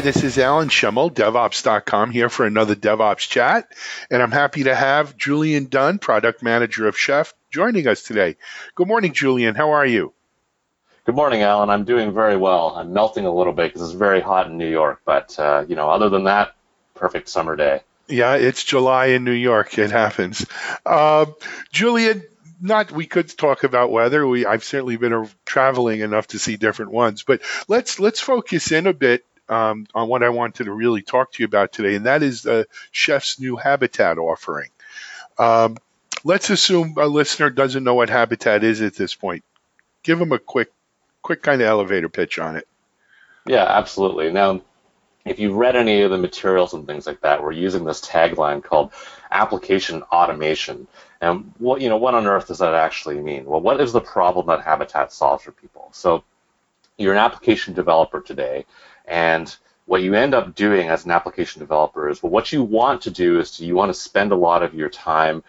Hi, this is Alan Shimel, DevOps.com, here for another DevOps chat. And I'm happy to have Julian Dunn, Product Manager of Chef, joining us today. Good morning, Julian. How are you? Good morning, Alan. I'm doing very well. I'm melting a little bit because it's very hot in New York, but uh, you know, other than that, perfect summer day. Yeah, it's July in New York. It happens. Uh, Julian, not we could talk about weather. We I've certainly been traveling enough to see different ones, but let's let's focus in a bit um, on what I wanted to really talk to you about today, and that is the Chef's new Habitat offering. Um, let's assume a listener doesn't know what Habitat is at this point. Give them a quick quick kind of elevator pitch on it. Yeah, absolutely. Now, if you've read any of the materials and things like that, we're using this tagline called application automation. And what you know, what on earth does that actually mean? Well, what is the problem that Habitat solves for people? So you're an application developer today, and what you end up doing as an application developer is well, what you want to do is you want to spend a lot of your time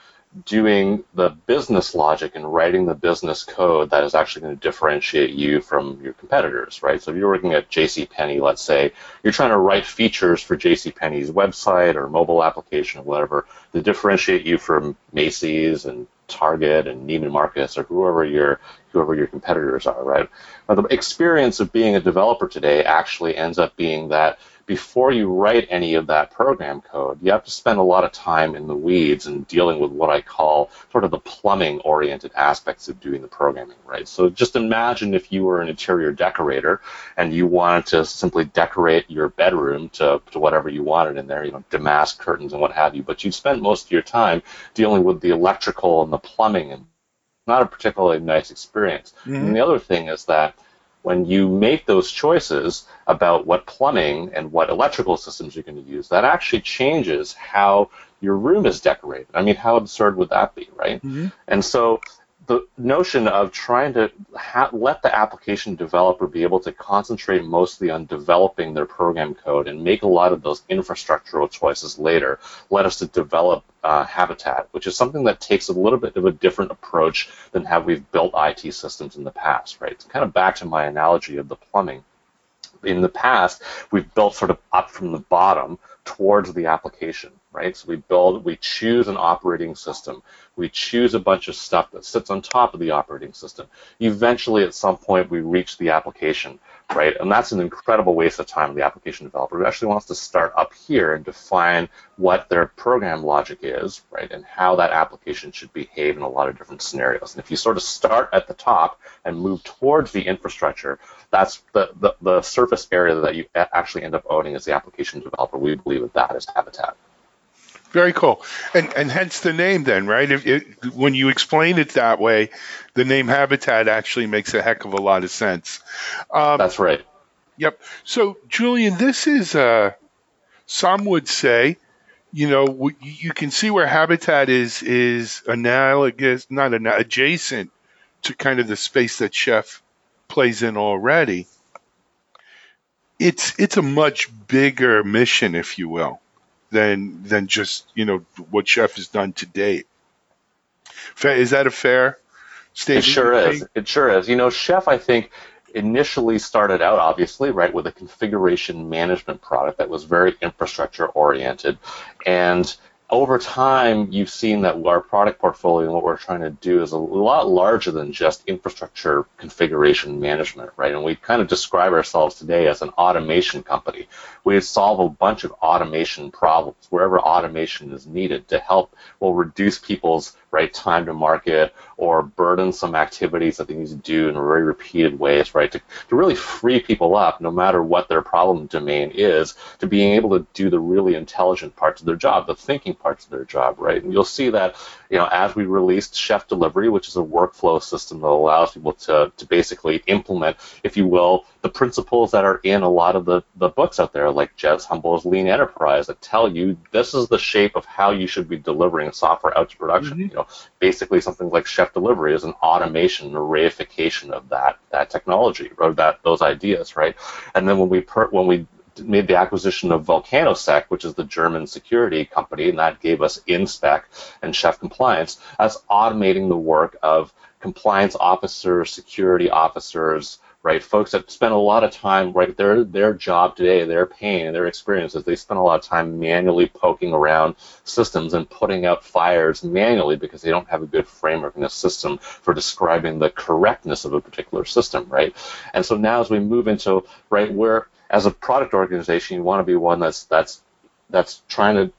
doing the business logic and writing the business code that is actually going to differentiate you from your competitors, right? So if you're working at JCPenney, let's say, you're trying to write features for JCPenney's website or mobile application or whatever to differentiate you from Macy's and Target and Neiman Marcus or whoever your whoever your competitors are, right? Now, the experience of being a developer today actually ends up being that before you write any of that program code, you have to spend a lot of time in the weeds and dealing with what I call sort of the plumbing oriented aspects of doing the programming, right? So just imagine if you were an interior decorator and you wanted to simply decorate your bedroom to, to whatever you wanted in there, you know, damask curtains and what have you, but you'd spend most of your time dealing with the electrical and the plumbing and not a particularly nice experience. Mm-hmm. And the other thing is that when you make those choices about what plumbing and what electrical systems you're going to use, that actually changes how your room is decorated. I mean, how absurd would that be, right? Mm-hmm. And so the notion of trying to ha- let the application developer be able to concentrate mostly on developing their program code and make a lot of those infrastructural choices later led us to develop uh, Habitat, which is something that takes a little bit of a different approach than how we've built IT systems in the past, right? It's kind of back to my analogy of the plumbing. In the past, we've built sort of up from the bottom towards the application, right? So we build, we choose an operating system. We choose a bunch of stuff that sits on top of the operating system. Eventually, at some point, we reach the application, right? And that's an incredible waste of time of the application developer who actually wants to start up here and define what their program logic is, right? And how that application should behave in a lot of different scenarios. And if you sort of start at the top and move towards the infrastructure, that's the, the, the surface area that you actually end up owning as the application developer. We believe that that is Habitat. Very cool, and and hence the name. Then, right? If it, when you explain it that way, the name Habitat actually makes a heck of a lot of sense. Um, That's right. Yep. So, Julian, this is uh, some would say, you know, you can see where Habitat is is analogous, not an, adjacent to kind of the space that Chef plays in already. It's it's a much bigger mission, if you will than than just you know what Chef has done to date. Is that a fair statement? It sure is. It sure is. You know, Chef, I think initially started out obviously right with a configuration management product that was very infrastructure oriented and over time, you've seen that our product portfolio and what we're trying to do is a lot larger than just infrastructure configuration management, right? And we kind of describe ourselves today as an automation company. We solve a bunch of automation problems wherever automation is needed to help, will reduce people's right time to market or burdensome activities that they need to do in very repeated ways, right? To, to really free people up, no matter what their problem domain is, to being able to do the really intelligent parts of their job, the thinking parts of their job, right? And you'll see that, you know, as we released Chef Delivery, which is a workflow system that allows people to, to basically implement, if you will, the principles that are in a lot of the, the books out there, like Jez Humble's Lean Enterprise, that tell you this is the shape of how you should be delivering software out to production. Mm-hmm. You know, basically something like Chef Delivery is an automation, a reification of that that technology or that those ideas, right? And then when we per, when we made the acquisition of VulcanoSec, which is the German security company, and that gave us InSpec and Chef Compliance, as automating the work of compliance officers, security officers, right? Folks that spend a lot of time, right? Their their job today, their pain their experiences, they spend a lot of time manually poking around systems and putting out fires manually because they don't have a good framework in a system for describing the correctness of a particular system, right? And so now as we move into right where as a product organization, you want to be one that's that's that's trying to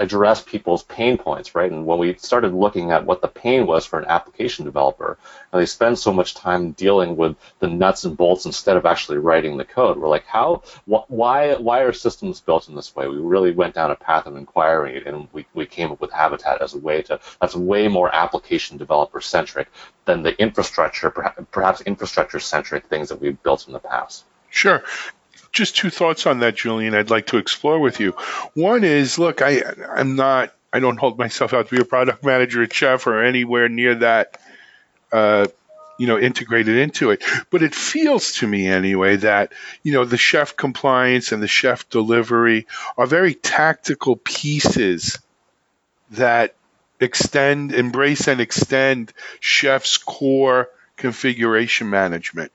address people's pain points, right? And when we started looking at what the pain was for an application developer, and they spend so much time dealing with the nuts and bolts instead of actually writing the code. We're like, how, wh- why, why are systems built in this way? We really went down a path of inquiring, and we, we came up with Habitat as a way to that's way more application developer centric than the infrastructure, perhaps infrastructure centric things that we've built in the past. Sure just two thoughts on that, Julian. I'd like to explore with you. One is, look, I I'm not I don't hold myself out to be a product manager at Chef or anywhere near that, uh, you know, integrated into it. But it feels to me anyway that you know the chef compliance and the chef delivery are very tactical pieces that extend, embrace, and extend chef's core configuration management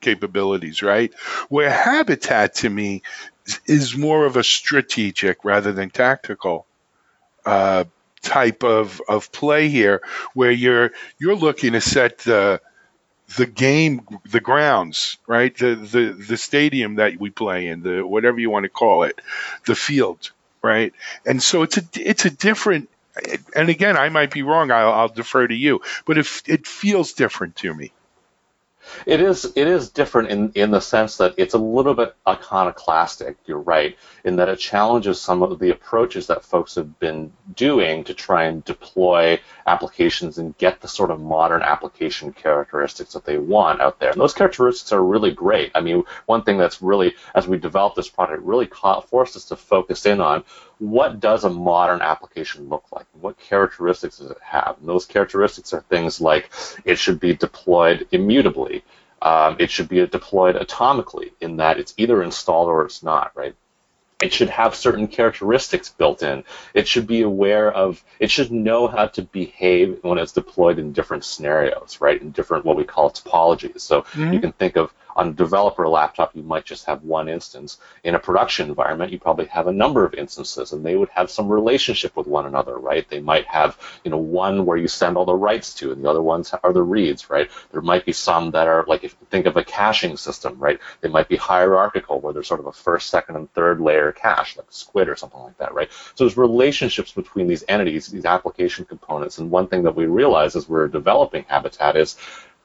capabilities, right? Where habitat to me is more of a strategic rather than tactical uh, type of, of play here, where you're you're looking to set the the game, the grounds, right? The the the stadium that we play in, the whatever you want to call it, the field, right? And so it's a it's a different. And again, I might be wrong. I'll, I'll defer to you, but if it feels different to me. It is it is different in, in the sense that it's a little bit iconoclastic, you're right, in that it challenges some of the approaches that folks have been doing to try and deploy applications and get the sort of modern application characteristics that they want out there. And those characteristics are really great. I mean, one thing that's really, as we developed this product, really caught, forced us to focus in on what does a modern application look like? What characteristics does it have? And those characteristics are things like it should be deployed immutably. Um, it should be deployed atomically in that it's either installed or it's not, right? It should have certain characteristics built in. It should be aware of, it should know how to behave when it's deployed in different scenarios, right? In different, what we call topologies. So mm-hmm. you can think of on a developer laptop, you might just have one instance. In a production environment, you probably have a number of instances, and they would have some relationship with one another, right? They might have, you know, one where you send all the writes to, and the other ones are the reads, right? There might be some that are like, if you think of a caching system, right? They might be hierarchical, where there's sort of a first, second, and third layer cache, like Squid or something like that, right? So there's relationships between these entities, these application components, and one thing that we realize as we're developing Habitat is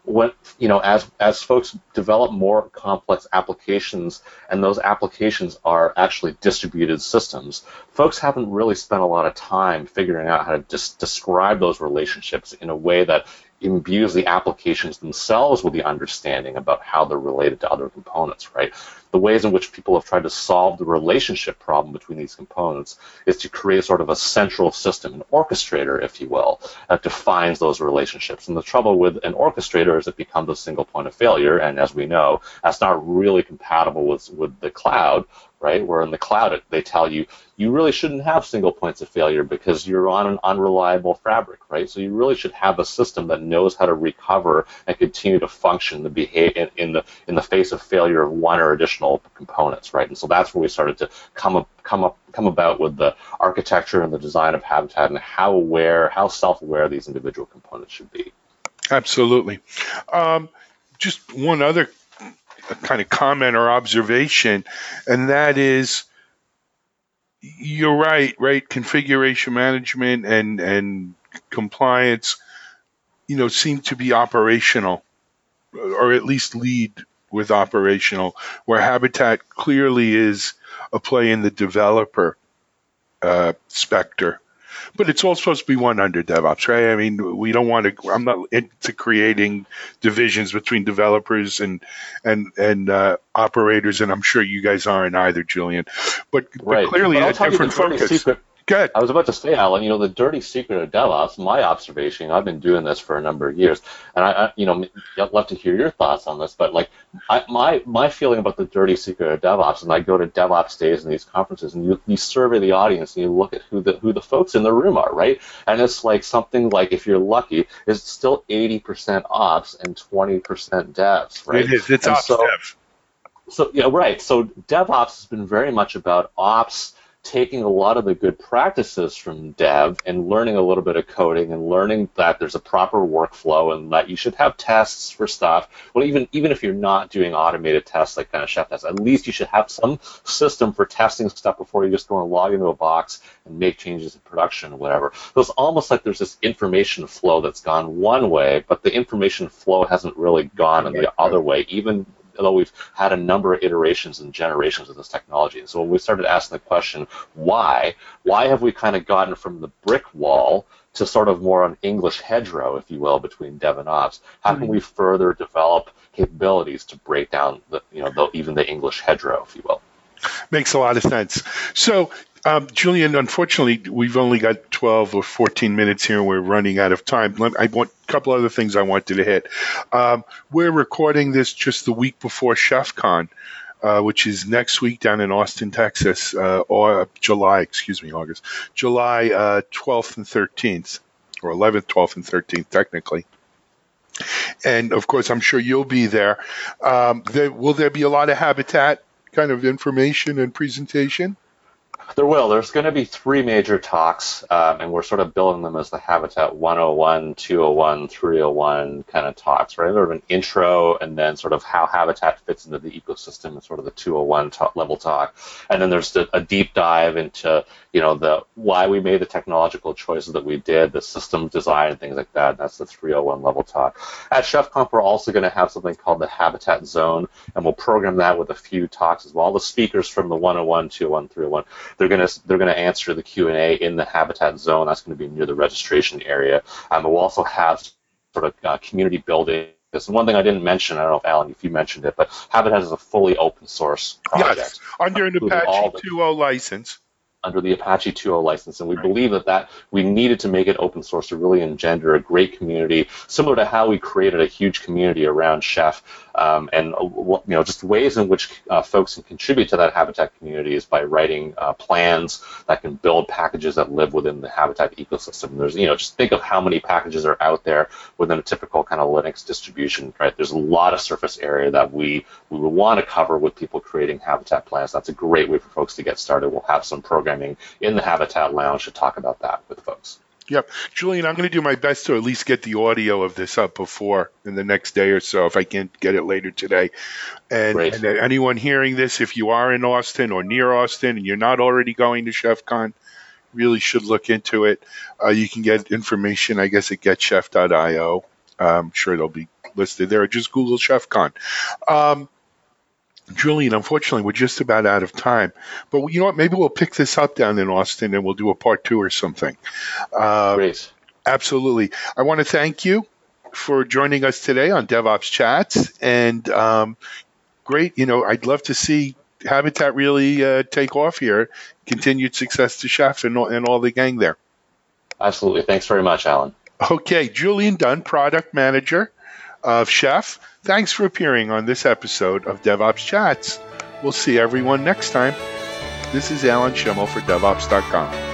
what you know as as folks develop more complex applications and those applications are actually distributed systems folks haven't really spent a lot of time figuring out how to dis- describe those relationships in a way that imbues the applications themselves with the understanding about how they're related to other components right the ways in which people have tried to solve the relationship problem between these components is to create sort of a central system, an orchestrator, if you will, that defines those relationships. And the trouble with an orchestrator is it becomes a single point of failure, and as we know, that's not really compatible with, with the cloud, right? Where in the cloud, they tell you you really shouldn't have single points of failure because you're on an unreliable fabric, right? So you really should have a system that knows how to recover and continue to function the behave in, in the in the face of failure of one or additional components, right? And so that's where we started to come up come up come about with the architecture and the design of Habitat and how aware, how self-aware these individual components should be. Absolutely. Um, just one other kind of comment or observation, and that is you're right, right? Configuration management and and compliance, you know, seem to be operational, or at least lead with operational. Where Habitat clearly is a play in the developer uh, specter but it's all supposed to be one under DevOps, right? I mean, we don't want to. I'm not into creating divisions between developers and and and uh, operators, and I'm sure you guys aren't either, Julian. But, right. but clearly, but a different focus. Secret. Good. I was about to say, Alan, you know, the dirty secret of DevOps, my observation, I've been doing this for a number of years, and I, I you know, I'd love to hear your thoughts on this, but like, I, my, my feeling about the dirty secret of DevOps, and I go to DevOps days and these conferences, and you, you survey the audience and you look at who the, who the folks in the room are, right? And it's like something like, if you're lucky, it's still 80% ops and 20% devs, right? It is. It's and ops so, dev. So, yeah, right. So DevOps has been very much about ops taking a lot of the good practices from dev and learning a little bit of coding and learning that there's a proper workflow and that you should have tests for stuff. Well, even even if you're not doing automated tests like kind of chef tests, at least you should have some system for testing stuff before you just go and log into a box and make changes in production or whatever. So it's almost like there's this information flow that's gone one way, but the information flow hasn't really gone in the other way, even although we've had a number of iterations and generations of this technology. And so when we started asking the question, why? Why have we kind of gotten from the brick wall to sort of more an English hedgerow, if you will, between dev and ops? How can we mm-hmm. further develop capabilities to break down the, you know, the, even the English hedgerow, if you will? Makes a lot of sense. So um, Julian, unfortunately, we've only got 12 or 14 minutes here and we're running out of time. I want a couple other things I wanted to hit. Um, we're recording this just the week before ChefCon, uh, which is next week down in Austin, Texas, uh, or July, excuse me, August, July uh, 12th and 13th, or 11th, 12th, and 13th, technically. And of course, I'm sure you'll be there. Um, there will there be a lot of habitat kind of information and presentation? There will. There's going to be three major talks, um, and we're sort of billing them as the Habitat 101, 201, 301 kind of talks, right? Sort of an intro, and then sort of how Habitat fits into the ecosystem, and sort of the 201 level talk, and then there's a deep dive into you know the why we made the technological choices that we did, the system design, and things like that. And That's the 301 level talk. At ChefConf, we're also going to have something called the Habitat Zone, and we'll program that with a few talks as well. The speakers from the 101, 201, 301 they're going to they're to answer the Q and A in the Habitat Zone. That's going to be near the registration area. Um, we'll also have sort of uh, community building. This one thing I didn't mention, I don't know if Alan, if you mentioned it, but Habitat is a fully open source project. Yes, under an Apache 2.0 license under the Apache 2.0 license, and we right. believe that that we needed to make it open source to really engender a great community, similar to how we created a huge community around Chef um, and uh, you know just ways in which uh, folks can contribute to that Habitat community is by writing uh, plans that can build packages that live within the Habitat ecosystem. There's you know just think of how many packages are out there within a typical kind of Linux distribution, right? There's a lot of surface area that we we would want to cover with people creating Habitat plans. That's a great way for folks to get started. We'll have some programming in the Habitat Lounge to talk about that with folks. Yep. Julian, I'm going to do my best to at least get the audio of this up before in the next day or so if I can't get it later today. And, and anyone hearing this, if you are in Austin or near Austin and you're not already going to ChefCon, really should look into it. Uh, you can get information, I guess, at getchef.io. I'm sure it'll be listed there. Just Google ChefCon. Um, Julian, unfortunately, we're just about out of time. But you know what? Maybe we'll pick this up down in Austin and we'll do a part two or something. Uh, Great. Absolutely. I want to thank you for joining us today on DevOps Chats. And um, great, you know, I'd love to see Habitat really uh, take off here. Continued success to Chef and, and all the gang there. Absolutely. Thanks very much, Alan. Okay, Julian Dunn, product manager of Chef. Thanks for appearing on this episode of DevOps Chats. We'll see everyone next time. This is Alan Shimel for DevOps.com.